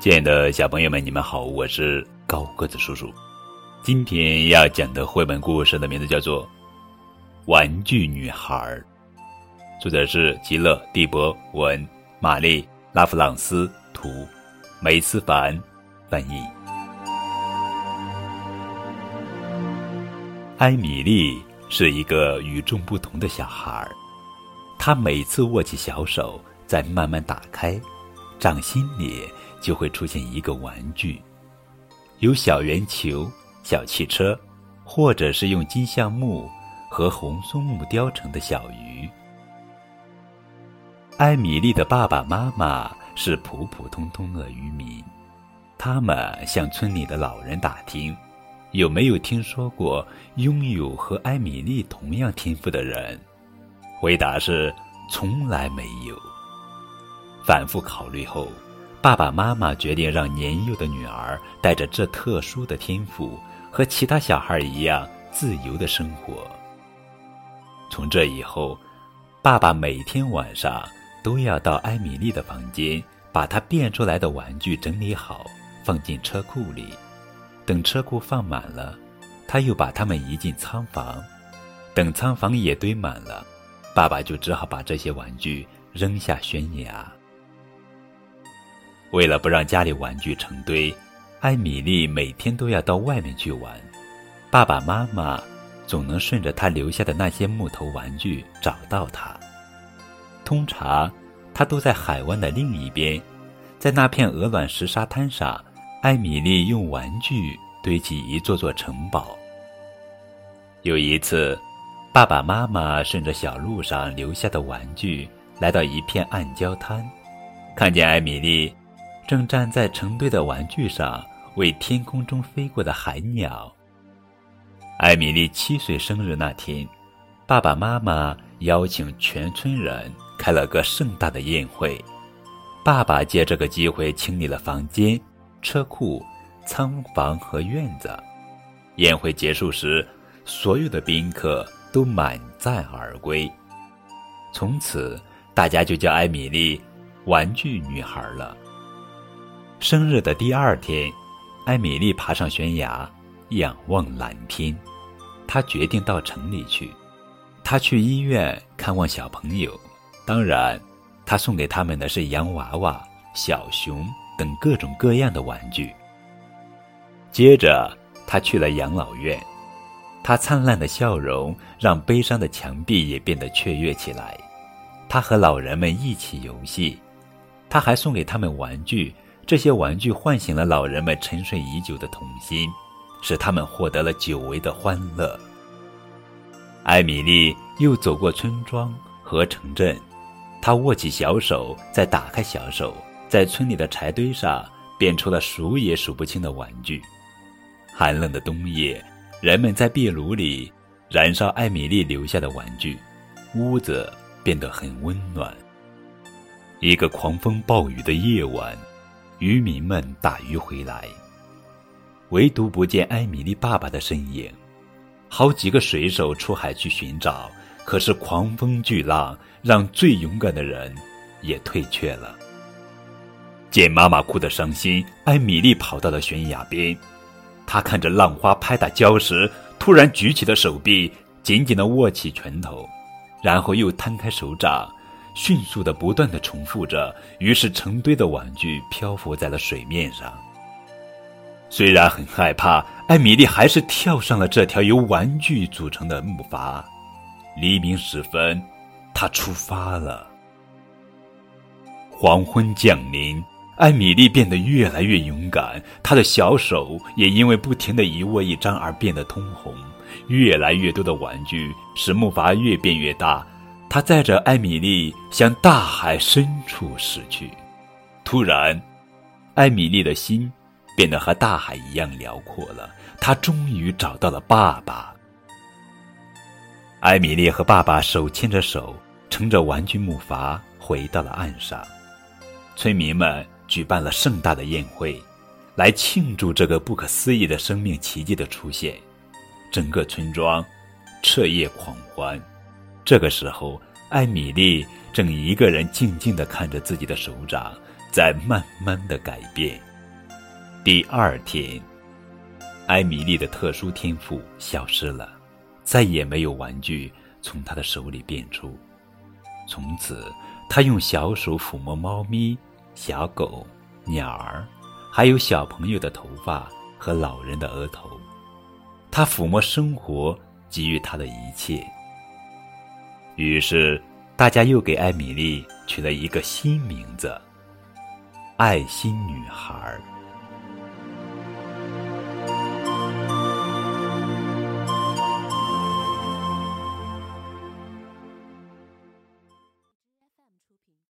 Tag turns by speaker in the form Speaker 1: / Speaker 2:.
Speaker 1: 亲爱的小朋友们，你们好，我是高个子叔叔。今天要讲的绘本故事的名字叫做《玩具女孩》，作者是吉勒·蒂博文、玛丽·拉弗朗斯图，梅斯凡翻译。艾米丽是一个与众不同的小孩，她每次握起小手，再慢慢打开，掌心里。就会出现一个玩具，有小圆球、小汽车，或者是用金橡木和红松木雕成的小鱼。艾米丽的爸爸妈妈是普普通通的渔民，他们向村里的老人打听，有没有听说过拥有和艾米丽同样天赋的人。回答是从来没有。反复考虑后。爸爸妈妈决定让年幼的女儿带着这特殊的天赋，和其他小孩一样自由的生活。从这以后，爸爸每天晚上都要到艾米丽的房间，把她变出来的玩具整理好，放进车库里。等车库放满了，他又把它们移进仓房。等仓房也堆满了，爸爸就只好把这些玩具扔下悬崖。为了不让家里玩具成堆，艾米丽每天都要到外面去玩。爸爸妈妈总能顺着她留下的那些木头玩具找到她。通常，她都在海湾的另一边，在那片鹅卵石沙滩上，艾米丽用玩具堆起一座座城堡。有一次，爸爸妈妈顺着小路上留下的玩具来到一片暗礁滩，看见艾米丽。正站在成堆的玩具上，为天空中飞过的海鸟。艾米丽七岁生日那天，爸爸妈妈邀请全村人开了个盛大的宴会。爸爸借这个机会清理了房间、车库、仓房和院子。宴会结束时，所有的宾客都满载而归。从此，大家就叫艾米丽“玩具女孩”了。生日的第二天，艾米丽爬上悬崖，仰望蓝天。她决定到城里去。她去医院看望小朋友，当然，她送给他们的是洋娃娃、小熊等各种各样的玩具。接着，她去了养老院。她灿烂的笑容让悲伤的墙壁也变得雀跃起来。她和老人们一起游戏。她还送给他们玩具。这些玩具唤醒了老人们沉睡已久的童心，使他们获得了久违的欢乐。艾米丽又走过村庄和城镇，她握起小手，再打开小手，在村里的柴堆上变出了数也数不清的玩具。寒冷的冬夜，人们在壁炉里燃烧艾米丽留下的玩具，屋子变得很温暖。一个狂风暴雨的夜晚。渔民们打鱼回来，唯独不见艾米丽爸爸的身影。好几个水手出海去寻找，可是狂风巨浪让最勇敢的人也退却了。见妈妈哭得伤心，艾米丽跑到了悬崖边。她看着浪花拍打礁石，突然举起了手臂，紧紧地握起拳头，然后又摊开手掌。迅速的、不断的重复着，于是成堆的玩具漂浮在了水面上。虽然很害怕，艾米丽还是跳上了这条由玩具组成的木筏。黎明时分，她出发了。黄昏降临，艾米丽变得越来越勇敢，她的小手也因为不停的一握一张而变得通红。越来越多的玩具使木筏越变越大。他载着艾米丽向大海深处驶去，突然，艾米丽的心变得和大海一样辽阔了。她终于找到了爸爸。艾米丽和爸爸手牵着手，乘着玩具木筏回到了岸上。村民们举办了盛大的宴会，来庆祝这个不可思议的生命奇迹的出现。整个村庄彻夜狂欢。这个时候，艾米丽正一个人静静地看着自己的手掌在慢慢的改变。第二天，艾米丽的特殊天赋消失了，再也没有玩具从她的手里变出。从此，她用小手抚摸猫咪、小狗、鸟儿，还有小朋友的头发和老人的额头。她抚摸生活给予她的一切。于是，大家又给艾米丽取了一个新名字——爱心女孩。